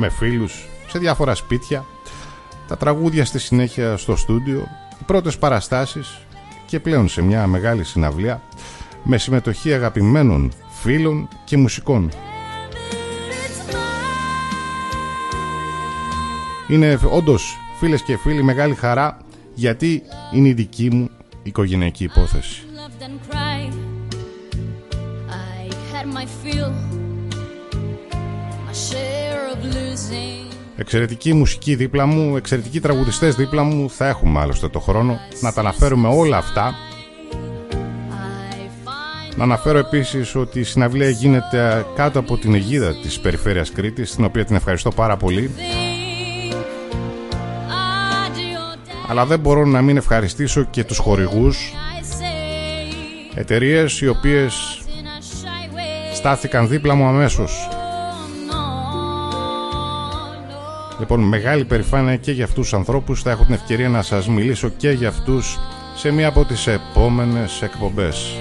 με φίλους σε διάφορα σπίτια, τα τραγούδια στη συνέχεια στο στούντιο, οι πρώτες παραστάσεις και πλέον σε μια μεγάλη συναυλία με συμμετοχή αγαπημένων φίλων και μουσικών. Είναι όντως φίλες και φίλοι μεγάλη χαρά γιατί είναι η δική μου οικογενειακή υπόθεση. Εξαιρετική μουσική δίπλα μου, εξαιρετικοί τραγουδιστές δίπλα μου, θα έχουμε άλλωστε το χρόνο να τα αναφέρουμε όλα αυτά. Να αναφέρω επίσης ότι η συναυλία γίνεται κάτω από την αιγίδα της Περιφέρειας Κρήτης, την οποία την ευχαριστώ πάρα πολύ. Αλλά δεν μπορώ να μην ευχαριστήσω και τους χορηγούς εταιρείες οι οποίες στάθηκαν δίπλα μου αμέσως Λοιπόν, μεγάλη περηφάνεια και για αυτούς τους ανθρώπους. Θα έχω την ευκαιρία να σας μιλήσω και για αυτούς σε μία από τις επόμενες εκπομπές.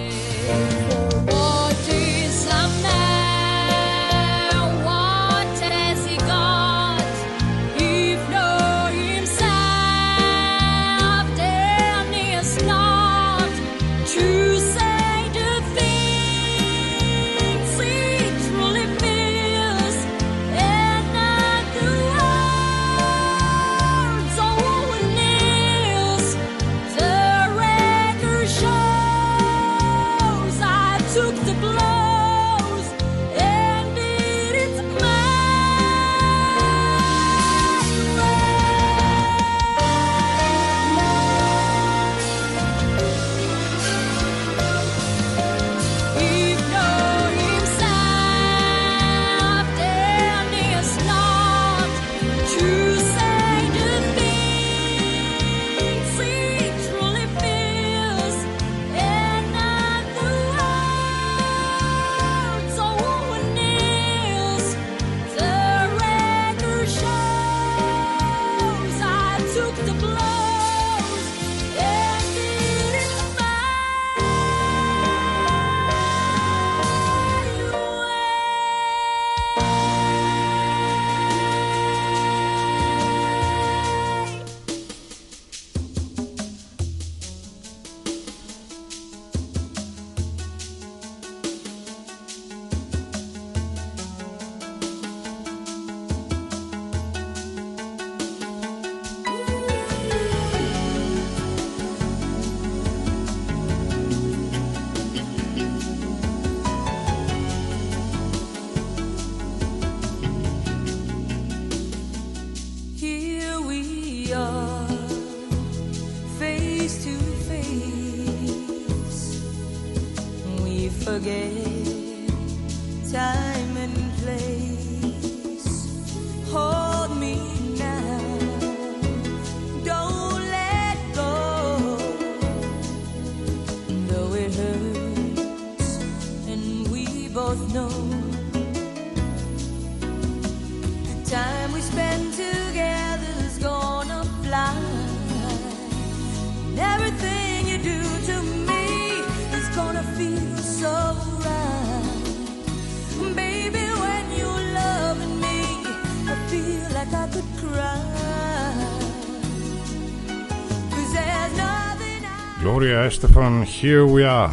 Estefan, here we are.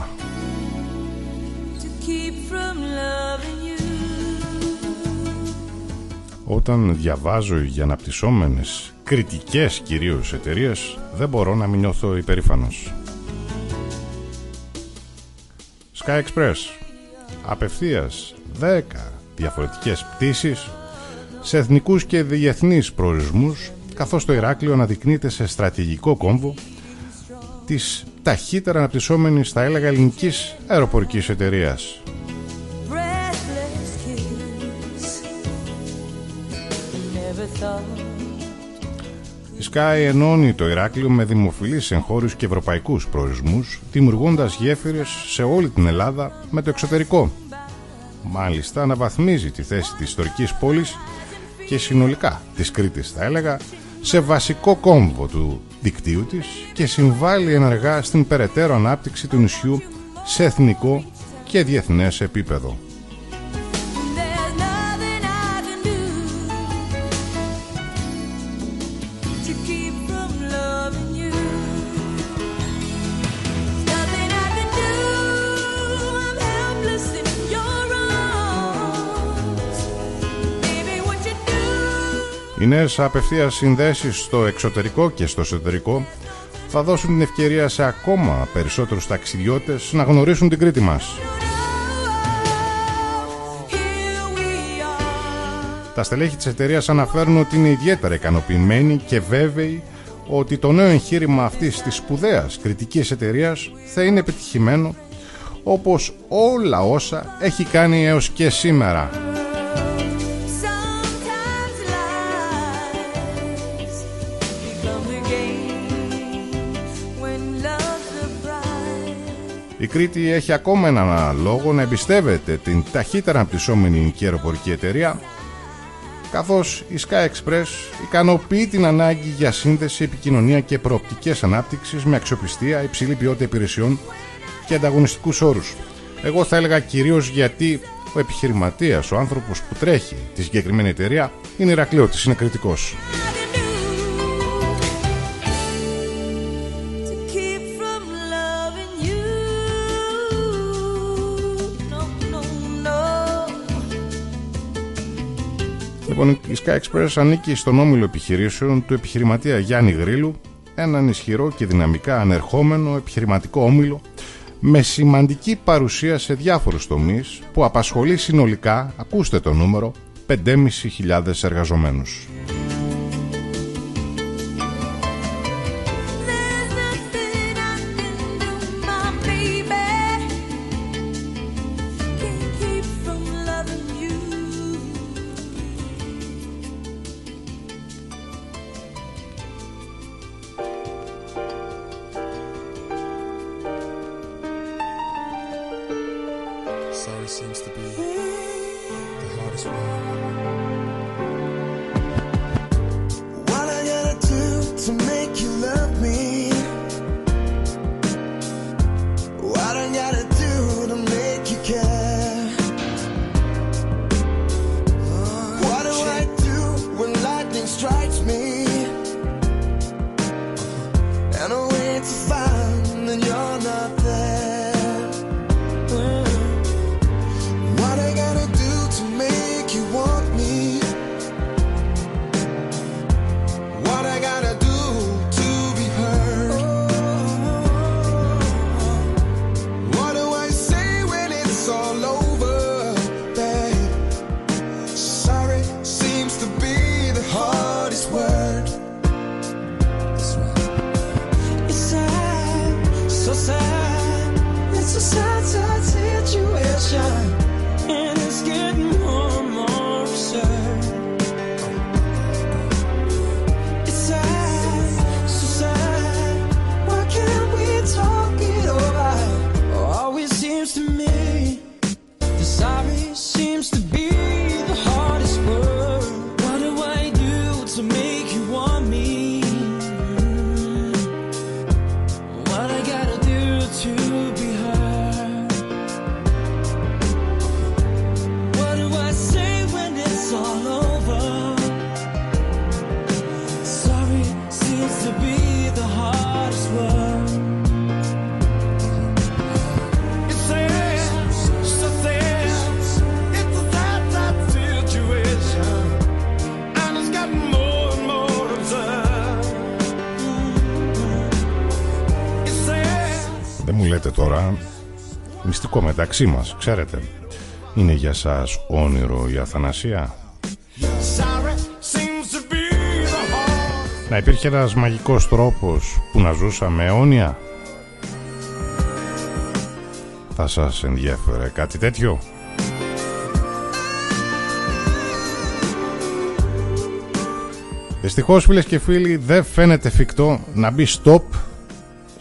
Όταν διαβάζω για αναπτυσσόμενες, κριτικές κυρίως εταιρείες, δεν μπορώ να μην νιώθω υπερήφανος. Sky Express. Απευθείας 10 διαφορετικές πτήσεις σε εθνικούς και διεθνείς προορισμούς καθώς το Ηράκλειο αναδεικνύεται σε στρατηγικό κόμβο της ταχύτερα αναπτυσσόμενης θα έλεγα ελληνικής αεροπορικής εταιρείας. Η Sky ενώνει το Ηράκλειο με δημοφιλείς εγχώριους και ευρωπαϊκούς προορισμούς, δημιουργώντας γέφυρες σε όλη την Ελλάδα με το εξωτερικό. Μάλιστα αναβαθμίζει τη θέση της ιστορικής πόλης και συνολικά της Κρήτης θα έλεγα σε βασικό κόμβο του δικτύου της και συμβάλλει ενεργά στην περαιτέρω ανάπτυξη του νησιού σε εθνικό και διεθνές επίπεδο. Οι νέες απευθείας συνδέσεις στο εξωτερικό και στο εσωτερικό θα δώσουν την ευκαιρία σε ακόμα περισσότερους ταξιδιώτες να γνωρίσουν την Κρήτη μας. Τα στελέχη της εταιρείας αναφέρουν ότι είναι ιδιαίτερα ικανοποιημένοι και βέβαιοι ότι το νέο εγχείρημα αυτής της σπουδαίας κριτικής εταιρείας θα είναι επιτυχημένο όπως όλα όσα έχει κάνει έως και σήμερα. Η Κρήτη έχει ακόμα έναν λόγο να εμπιστεύεται την ταχύτερα αναπτυσσόμενη και αεροπορική εταιρεία καθώς η Sky Express ικανοποιεί την ανάγκη για σύνδεση, επικοινωνία και προοπτικές ανάπτυξης με αξιοπιστία, υψηλή ποιότητα υπηρεσιών και ανταγωνιστικούς όρους. Εγώ θα έλεγα κυρίως γιατί ο επιχειρηματίας, ο άνθρωπος που τρέχει τη συγκεκριμένη εταιρεία είναι Ηρακλειώτης, είναι κριτικός. Λοιπόν, η Sky Express ανήκει στον όμιλο επιχειρήσεων του επιχειρηματία Γιάννη Γρήλου, έναν ισχυρό και δυναμικά ανερχόμενο επιχειρηματικό όμιλο με σημαντική παρουσία σε διάφορους τομείς που απασχολεί συνολικά, ακούστε το νούμερο, 5.500 εργαζομένους. Μεταξύ μας, ξέρετε. Είναι για σας όνειρο η Αθανασία. Να υπήρχε ένας μαγικός τρόπος που να ζούσαμε αιώνια. Θα σας ενδιέφερε κάτι τέτοιο. Δυστυχώς φίλες και φίλοι δεν φαίνεται εφικτό να μπει stop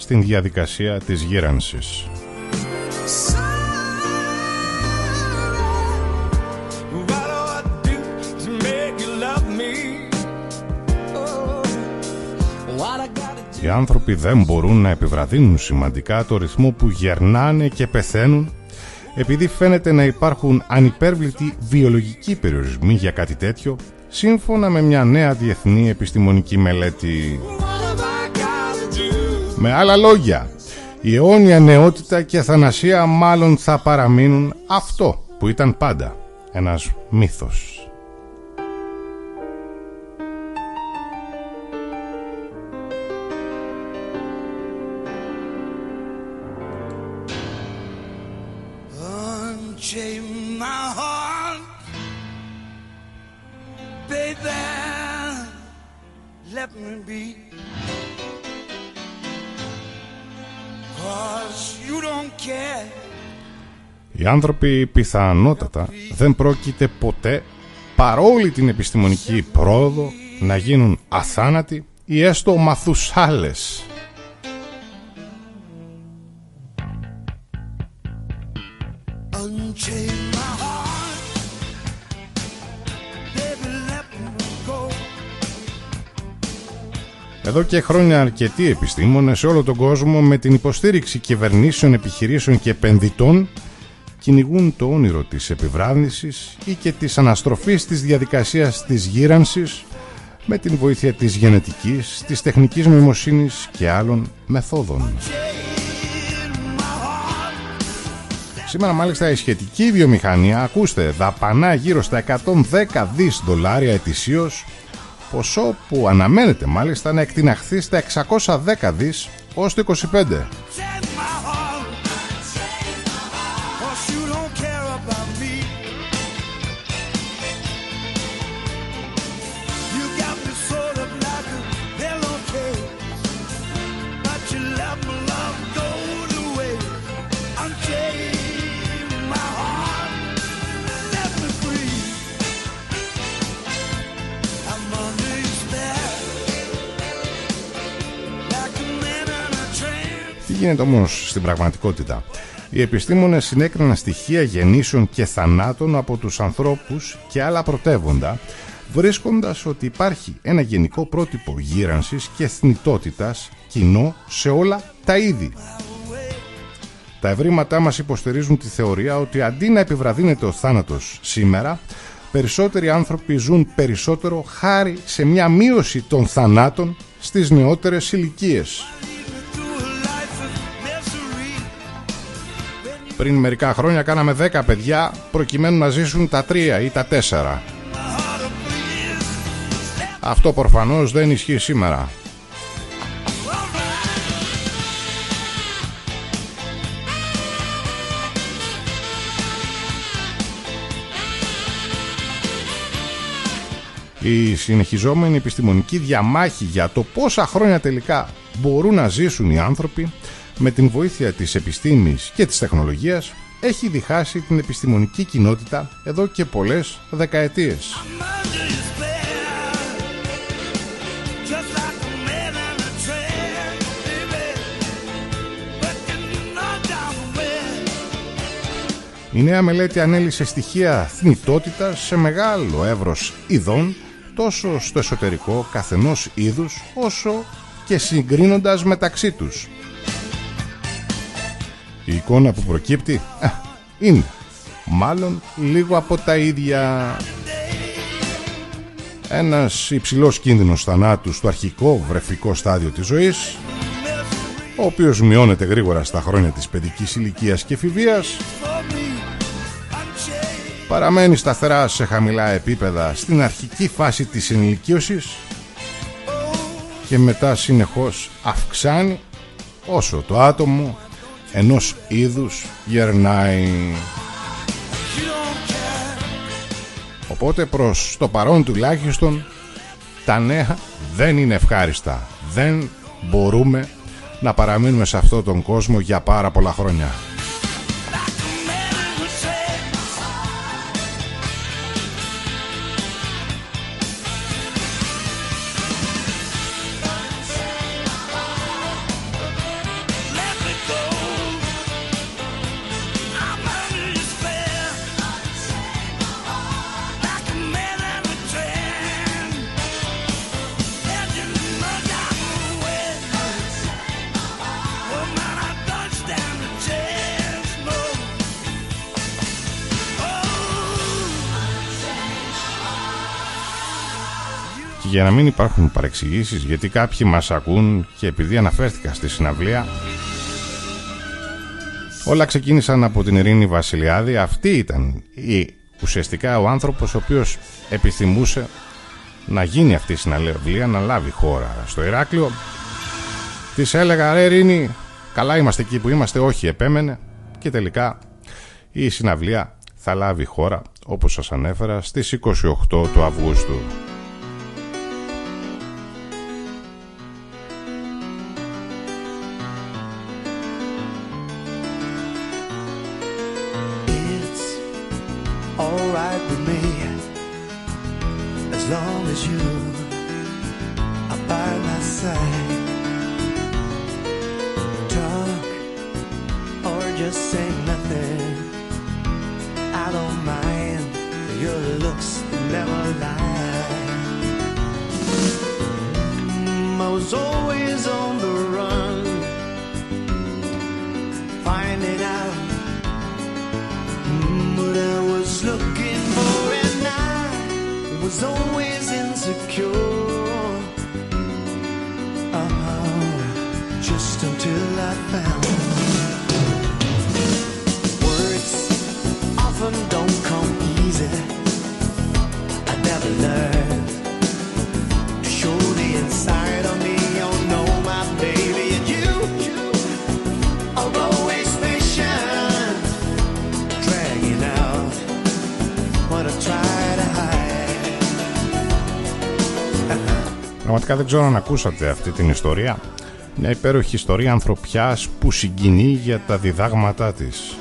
στην διαδικασία της γύρανσης. Οι άνθρωποι δεν μπορούν να επιβραδύνουν σημαντικά το ρυθμό που γερνάνε και πεθαίνουν επειδή φαίνεται να υπάρχουν ανυπέρβλητοι βιολογικοί περιορισμοί για κάτι τέτοιο σύμφωνα με μια νέα διεθνή επιστημονική μελέτη. Με άλλα λόγια, η αιώνια νεότητα και αθανασία μάλλον θα παραμείνουν αυτό που ήταν πάντα ένας μύθος. Οι άνθρωποι πιθανότατα δεν πρόκειται ποτέ παρόλη την επιστημονική πρόοδο να γίνουν αθάνατοι ή έστω μαθουσάλες. Εδώ και χρόνια αρκετοί επιστήμονες σε όλο τον κόσμο με την υποστήριξη κυβερνήσεων, επιχειρήσεων και επενδυτών κυνηγούν το όνειρο της επιβράδυνσης ή και της αναστροφής της διαδικασίας της γύρανσης με την βοήθεια της γενετικής, της τεχνικής νοημοσύνης και άλλων μεθόδων. Σήμερα μάλιστα η σχετική βιομηχανία, ακούστε, δαπανά γύρω στα 110 δις δολάρια ετησίως, ποσό που αναμένεται μάλιστα να εκτιναχθεί στα 610 δις ως το 25. Γίνεται όμως στην πραγματικότητα. Οι επιστήμονες συνέκριναν στοιχεία γεννήσεων και θανάτων από τους ανθρώπους και άλλα πρωτεύοντα, βρίσκοντας ότι υπάρχει ένα γενικό πρότυπο γύρανσης και θνητότητας κοινό σε όλα τα είδη. Τα ευρήματά μας υποστηρίζουν τη θεωρία ότι αντί να επιβραδύνεται ο θάνατος σήμερα, περισσότεροι άνθρωποι ζουν περισσότερο χάρη σε μια μείωση των θανάτων στις νεότερες ηλικίες. Πριν μερικά χρόνια κάναμε 10 παιδιά προκειμένου να ζήσουν τα 3 ή τα 4. Αυτό προφανώς δεν ισχύει σήμερα. Η συνεχιζόμενη επιστημονική διαμάχη για το πόσα χρόνια τελικά μπορούν να ζήσουν οι άνθρωποι με την βοήθεια της επιστήμης και της τεχνολογίας έχει διχάσει την επιστημονική κοινότητα εδώ και πολλές δεκαετίες. Η νέα μελέτη ανέλησε στοιχεία θνητότητας σε μεγάλο εύρος ειδών τόσο στο εσωτερικό καθενός είδους όσο και συγκρίνοντας μεταξύ τους. Η εικόνα που προκύπτει είναι μάλλον λίγο από τα ίδια. Ένας υψηλός κίνδυνος θανάτου στο αρχικό βρεφικό στάδιο της ζωής ο οποίος μειώνεται γρήγορα στα χρόνια της παιδικής ηλικίας και εφηβείας παραμένει σταθερά σε χαμηλά επίπεδα στην αρχική φάση της ενηλικίωσης και μετά συνεχώς αυξάνει όσο το άτομο ενός είδους γερνάει. Οπότε προς το παρόν τουλάχιστον τα νέα δεν είναι ευχάριστα. Δεν μπορούμε να παραμείνουμε σε αυτόν τον κόσμο για πάρα πολλά χρόνια. Για να μην υπάρχουν παρεξηγήσεις γιατί κάποιοι μας ακούν και επειδή αναφέρθηκα στη συναυλία όλα ξεκίνησαν από την Ειρήνη Βασιλιάδη. Αυτή ήταν η, ουσιαστικά ο άνθρωπος ο οποίος επιθυμούσε να γίνει αυτή η συναυλία να λάβει χώρα στο Ηράκλειο. Της έλεγα ρε Ειρήνη καλά είμαστε εκεί που είμαστε όχι επέμενε και τελικά η συναυλία θα λάβει χώρα, όπως σας ανέφερα, στις 28 του Αυγούστου. Πραγματικά δεν ξέρω αν ακούσατε αυτή την ιστορία. Μια υπέροχη ιστορία ανθρωπιάς που συγκινεί για τα διδάγματά της.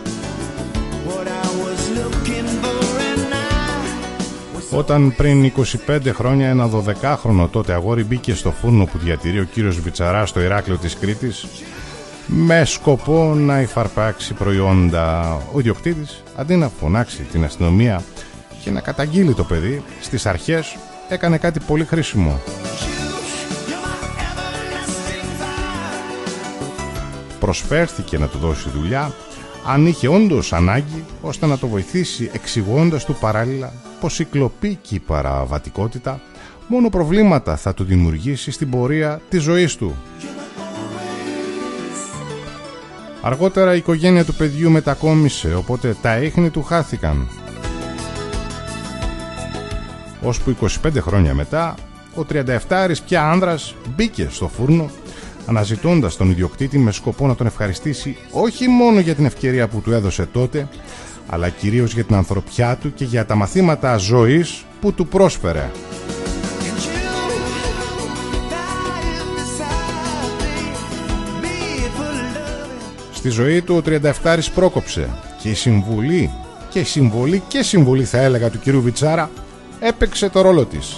Όταν πριν 25 χρόνια ένα 12χρονο τότε αγόρι μπήκε στο φούρνο που διατηρεί ο κύριος Βιτσαρά στο Ηράκλειο της Κρήτης με σκοπό να υφαρπάξει προϊόντα ο ιδιοκτήτης αντί να φωνάξει την αστυνομία και να καταγγείλει το παιδί στις αρχές έκανε κάτι πολύ χρήσιμο προσφέρθηκε να του δώσει δουλειά αν είχε όντως ανάγκη ώστε να το βοηθήσει εξηγώντας του παράλληλα πως η κλοπή και η παραβατικότητα μόνο προβλήματα θα του δημιουργήσει στην πορεία της ζωής του. Αργότερα η οικογένεια του παιδιού μετακόμισε οπότε τα ίχνη του χάθηκαν. Ώσπου 25 χρόνια μετά ο 37 πια άνδρας μπήκε στο φούρνο αναζητώντας τον ιδιοκτήτη με σκοπό να τον ευχαριστήσει όχι μόνο για την ευκαιρία που του έδωσε τότε, αλλά κυρίως για την ανθρωπιά του και για τα μαθήματα ζωής που του πρόσφερε. Στη ζωή του ο 37 πρόκοψε και η συμβουλή και η συμβολή και συμβουλή θα έλεγα του κυρίου Βιτσάρα έπαιξε το ρόλο της.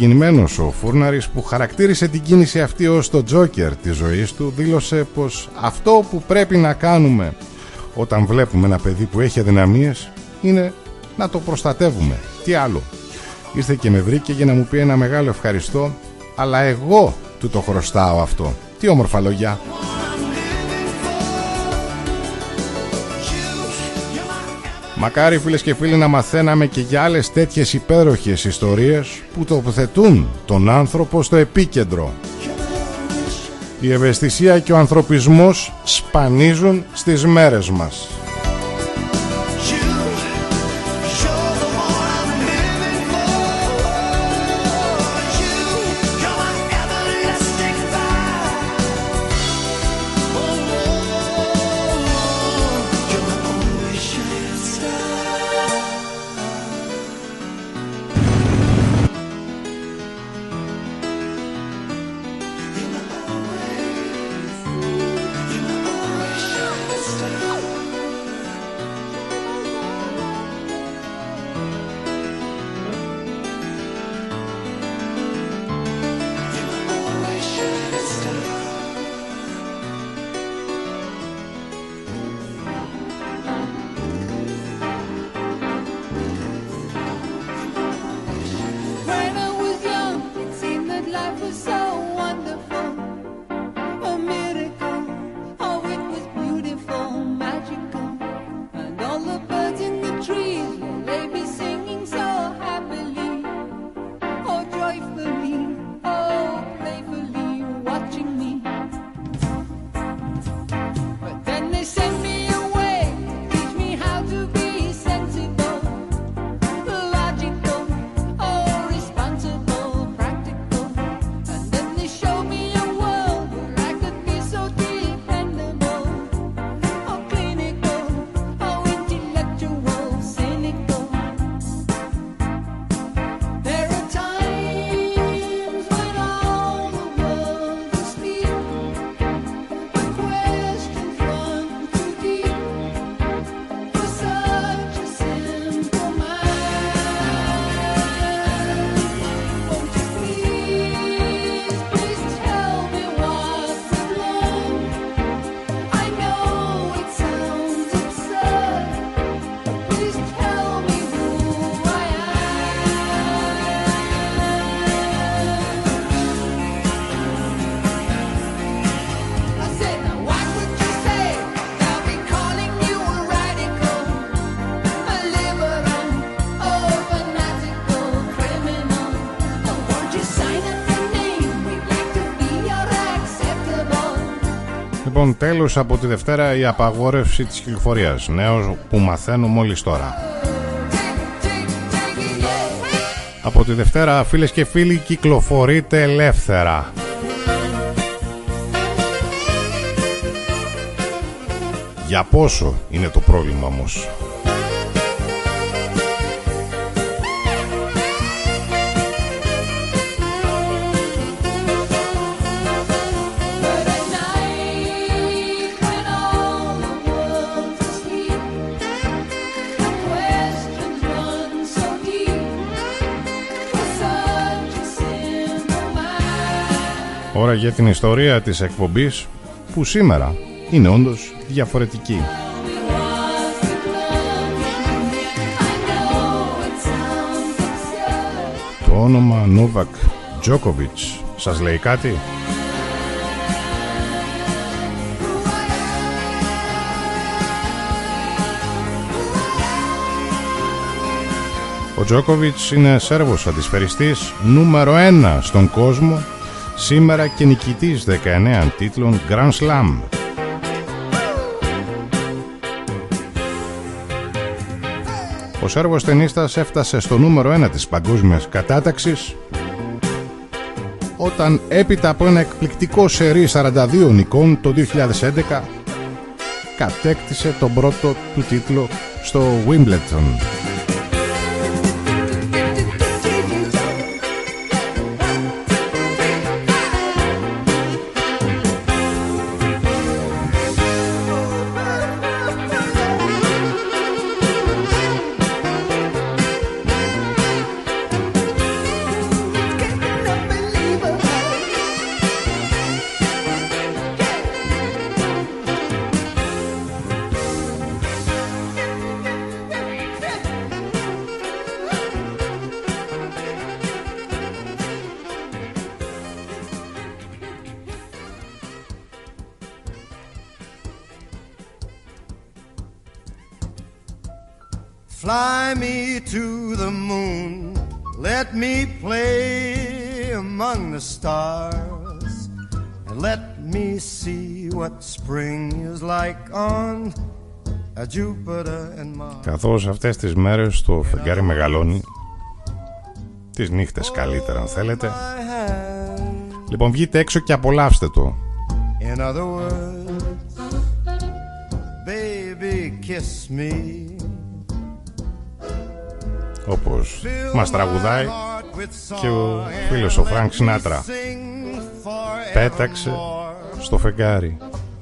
Συγκινημένος ο Φούρναρης που χαρακτήρισε την κίνηση αυτή ως το τζόκερ της ζωής του δήλωσε πως αυτό που πρέπει να κάνουμε όταν βλέπουμε ένα παιδί που έχει αδυναμίες είναι να το προστατεύουμε. Τι άλλο. Ήρθε και με βρήκε για να μου πει ένα μεγάλο ευχαριστώ αλλά εγώ του το χρωστάω αυτό. Τι όμορφα λόγια. Μακάρι φίλες και φίλοι να μαθαίναμε και για άλλες τέτοιες υπέροχες ιστορίες που τοποθετούν τον άνθρωπο στο επίκεντρο. Η ευαισθησία και ο ανθρωπισμός σπανίζουν στις μέρες μας. Λοιπόν τέλος από τη Δευτέρα η απαγόρευση της κυκλοφορίας. Νέος που μαθαίνω μόλις τώρα. Από τη Δευτέρα φίλες και φίλοι κυκλοφορείτε ελεύθερα. Για πόσο είναι το πρόβλημα όμως; Ώρα για την ιστορία της εκπομπής που σήμερα είναι όντως διαφορετική. Το όνομα Νόβακ Τζόκοβιτς σας λέει κάτι; Ο Τζόκοβιτς είναι Σέρβος αντισφαιριστής νούμερο ένα στον κόσμο σήμερα και νικητής 19 τίτλων Grand Slam. Ο Σέρβος ταινίστας έφτασε στο νούμερο 1 της παγκόσμιας κατάταξης όταν έπειτα από ένα εκπληκτικό σερί 42 νικών το 2011 κατέκτησε τον πρώτο του τίτλο στο Wimbledon. Καθώς αυτές τις μέρες το φεγγάρι μεγαλώνει Τις νύχτες καλύτερα αν θέλετε. Λοιπόν βγείτε έξω και απολαύστε το. In other words, baby kiss me. Όπως μας τραγουδάει και ο φίλος ο Φρανκ Σινάτρα. Πέταξε στο φεγγάρι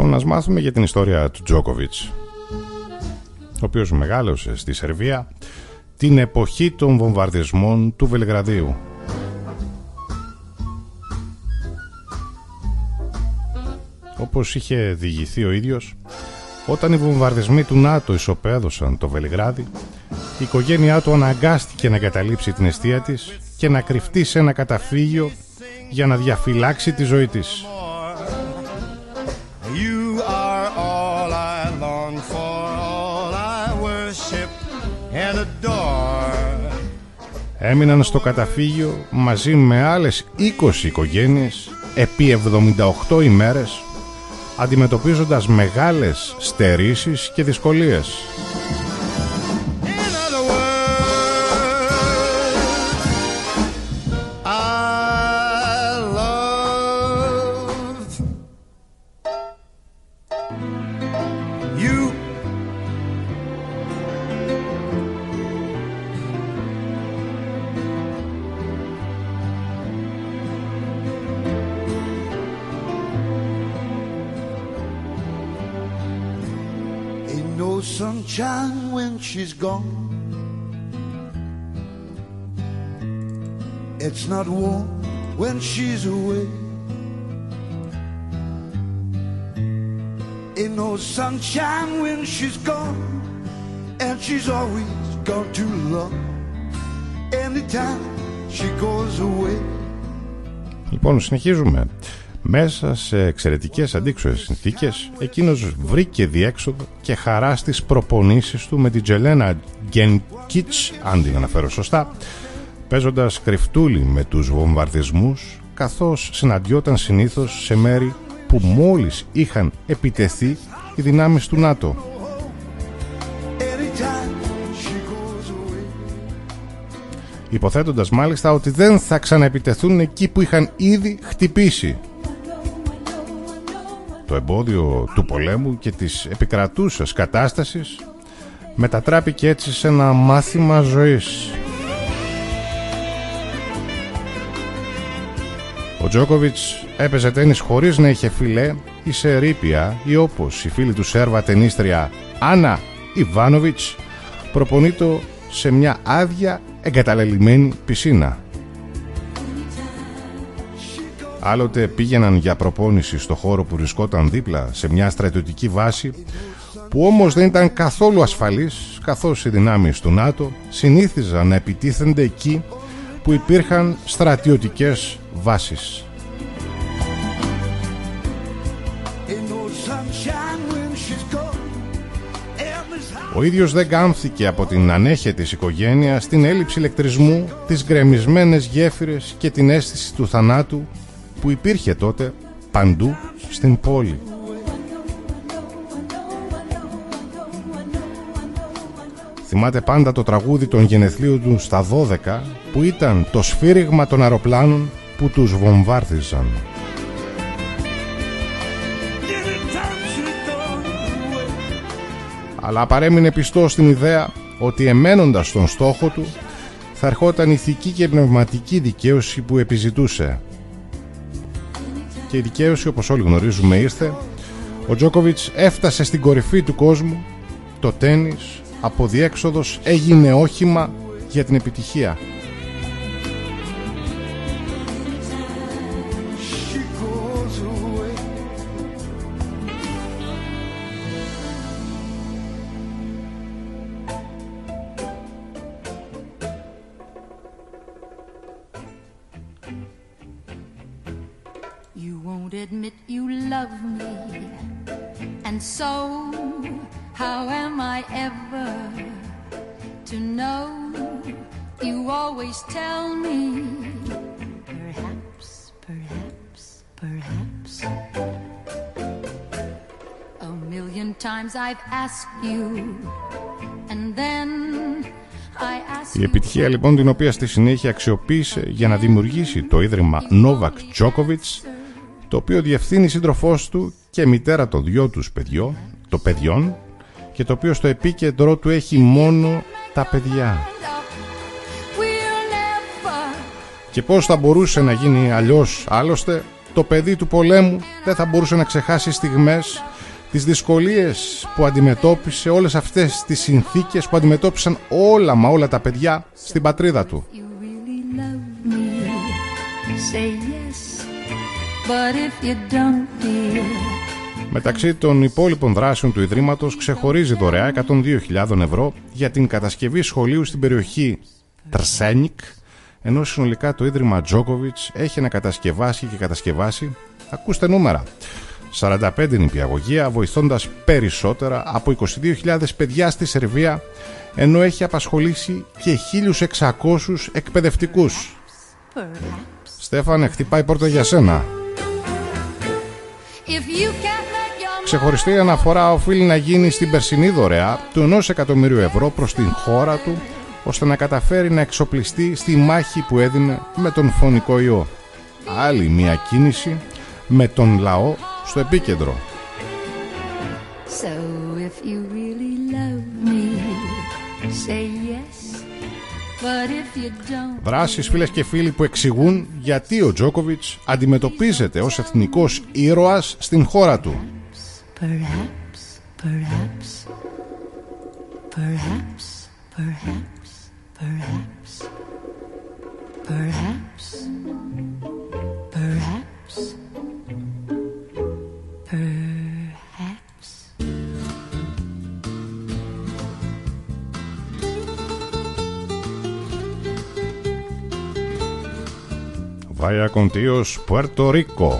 Λοιπόν, να μάθουμε για την ιστορία του Τζόκοβιτς, ο οποίος μεγάλωσε στη Σερβία την εποχή των βομβαρδισμών του Βελιγραδίου. Όπως είχε διηγηθεί ο ίδιος, όταν οι βομβαρδισμοί του ΝΑΤΟ ισοπαίδωσαν το Βελιγράδι, η οικογένειά του αναγκάστηκε να καταλήψει την αιστεία της και να κρυφτεί σε ένα καταφύγιο για να διαφυλάξει τη ζωή της. Έμειναν στο καταφύγιο μαζί με άλλες 20 οικογένειες επί 78 ημέρες αντιμετωπίζοντας μεγάλες στερήσεις και δυσκολίες. Not warm when she's away. Ain't no sunshine when she's gone, and she's always gone too long. Anytime she goes away. Λοιπόν, συνεχίζουμε. Μέσα σε εξαιρετικές αντίξωες συνθήκες, εκείνος βρήκε διέξοδο και χαρά στις προπονήσεις του με την Τζελένα Γκένκιτς, αν την αναφέρω σωστά, παίζοντας κρυφτούλι με τους βομβαρδισμούς, καθώς συναντιόταν συνήθως σε μέρη που μόλις είχαν επιτεθεί οι δυνάμεις του ΝΑΤΟ. Υποθέτοντας μάλιστα ότι δεν θα ξαναεπιτεθούν εκεί που είχαν ήδη χτυπήσει το εμπόδιο του πολέμου και της επικρατούσας κατάστασης μετατράπηκε έτσι σε ένα μάθημα ζωής. Ο Τζόκοβιτς έπαιζε τένις χωρίς να είχε φιλέ ή σε ρήπια ή όπως η φίλη του Σέρβα τενίστρια Άννα Ιβάνοβιτς προπονείτο σε μια άδεια εγκαταλελειμμένη πισίνα. Άλλοτε πήγαιναν για προπόνηση στο χώρο που βρισκόταν δίπλα σε μια στρατιωτική βάση που όμως δεν ήταν καθόλου ασφαλής καθώς οι δυνάμεις του ΝΑΤΟ συνήθιζαν να επιτίθενται εκεί που υπήρχαν στρατιωτικές βάσεις. Ο ίδιος δεν κάμφθηκε από την ανέχεια της οικογένειας, την έλλειψη ηλεκτρισμού, τις γκρεμισμένες γέφυρες και την αίσθηση του θανάτου που υπήρχε τότε παντού στην πόλη. Θυμάται πάντα το τραγούδι των γενεθλίων του στα 12 που ήταν το σφύριγμα των αεροπλάνων που τους βομβάρδιζαν. Αλλά παρέμεινε πιστό στην ιδέα ότι εμένοντας τον στόχο του θα ερχόταν ηθική και πνευματική δικαίωση που επιζητούσε και η δικαίωση όπως όλοι γνωρίζουμε ήρθε ο Τζόκοβιτς έφτασε στην κορυφή του κόσμου το τένις από διέξοδος έγινε όχημα για την επιτυχία Η επιτυχία λοιπόν την οποία στη συνέχεια αξιοποίησε για να δημιουργήσει το ίδρυμα Novak Djokovic το οποίο διευθύνει σύντροφός του και μητέρα των δυο τους παιδιών, το παιδιών και το οποίο στο επίκεντρό του έχει μόνο τα παιδιά. Και πώς θα μπορούσε να γίνει αλλιώς άλλωστε το παιδί του πολέμου δεν θα μπορούσε να ξεχάσει στιγμές τις δυσκολίες που αντιμετώπισε όλες αυτές τις συνθήκες που αντιμετώπισαν όλα μα όλα τα παιδιά στην πατρίδα του. Μεταξύ των υπόλοιπων δράσεων του Ιδρύματος ξεχωρίζει δωρεά 102.000 ευρώ για την κατασκευή σχολείου στην περιοχή Τρσένικ ενώ συνολικά το Ίδρυμα Τζόκοβιτς έχει να κατασκευάσει και κατασκευάσει ακούστε νούμερα 45 νηπιαγωγεία βοηθώντας περισσότερα από 22.000 παιδιά στη Σερβία ενώ έχει απασχολήσει και 1.600 εκπαιδευτικούς. Στέφανε, χτυπάει πόρτα για σένα. Ξεχωριστή αναφορά οφείλει να γίνει στην περσινή δωρεά του 1 εκατομμυρίου ευρώ προς την χώρα του ώστε να καταφέρει να εξοπλιστεί στη μάχη που έδινε με τον φωνικό ιό. Άλλη μια κίνηση με τον λαό στο επίκεντρο. So if you really love me, say yes. But if you don't... Δράσεις φίλες και φίλοι που εξηγούν γιατί ο Τζόκοβιτς αντιμετωπίζεται ως εθνικός ήρωας στην χώρα του. Perhaps, perhaps, perhaps, perhaps, perhaps, perhaps. Vaya contios Puerto Rico.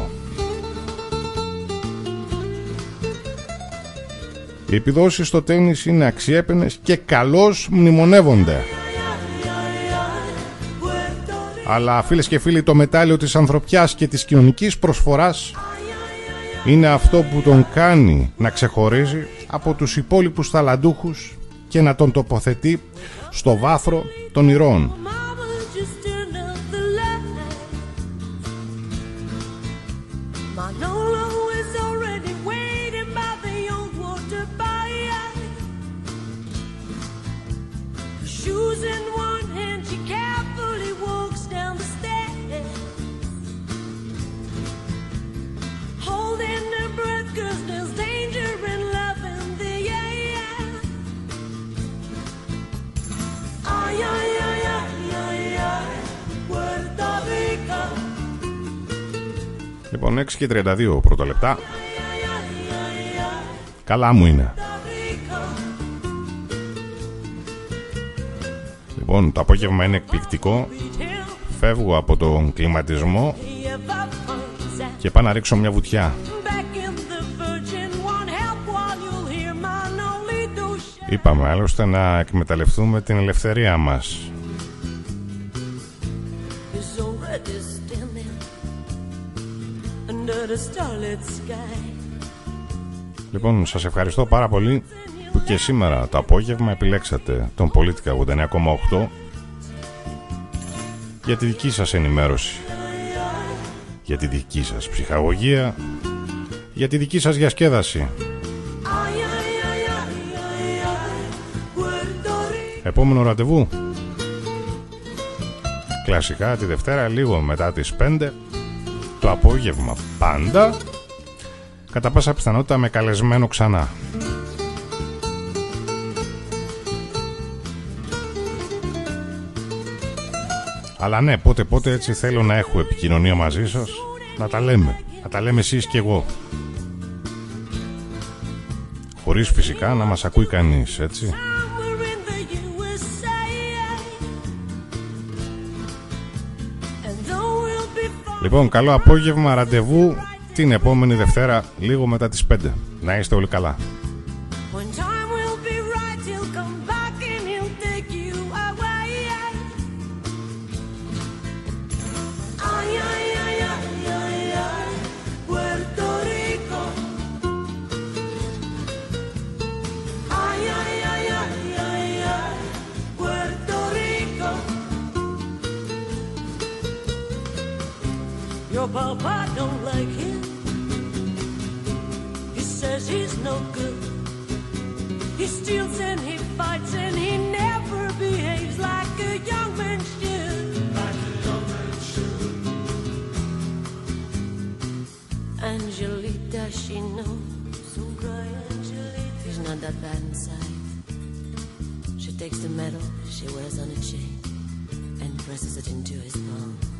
Οι επιδόσεις στο τέννις είναι αξιέπαινες και καλώς μνημονεύονται. Αλλά φίλες και φίλοι το μετάλλιο της ανθρωπιάς και της κοινωνικής προσφοράς είναι αυτό που τον κάνει να ξεχωρίζει από τους υπόλοιπους θαλαντούχους και να τον τοποθετεί στο βάθρο των ηρώων. Και 32 πρώτα λεπτά. Καλά μου είναι. Λοιπόν το απόγευμα είναι εκπληκτικό. Φεύγω από τον κλιματισμό Και πάω να ρίξω μια βουτιά. Είπαμε άλλωστε να εκμεταλλευτούμε την ελευθερία μας Λοιπόν, σας ευχαριστώ πάρα πολύ που και σήμερα το απόγευμα επιλέξατε τον Πολίτικα 89,8 για τη δική σας ενημέρωση, για τη δική σας ψυχαγωγία, για τη δική σας διασκέδαση. Επόμενο ραντεβού. Κλασικά τη Δευτέρα λίγο μετά τις 5 Το απόγευμα πάντα. Κατά πάσα πιθανότητα με καλεσμένο ξανά. Αλλά ναι, πότε πότε έτσι θέλω να έχω επικοινωνία μαζί σας. Να τα λέμε, να τα λέμε εσείς και εγώ. Χωρίς φυσικά να μας ακούει κανείς, έτσι Λοιπόν, καλό απόγευμα, ραντεβού την επόμενη Δευτέρα, λίγο μετά τις 5. Να είστε όλοι καλά. Papa don't like him. He says he's no good. He steals and he fights and he never behaves like a young man should. Like a young man should. Angelita, she knows. Cry, Angelita. He's not that bad inside. She takes the medal she wears on a chain and presses it into his palm.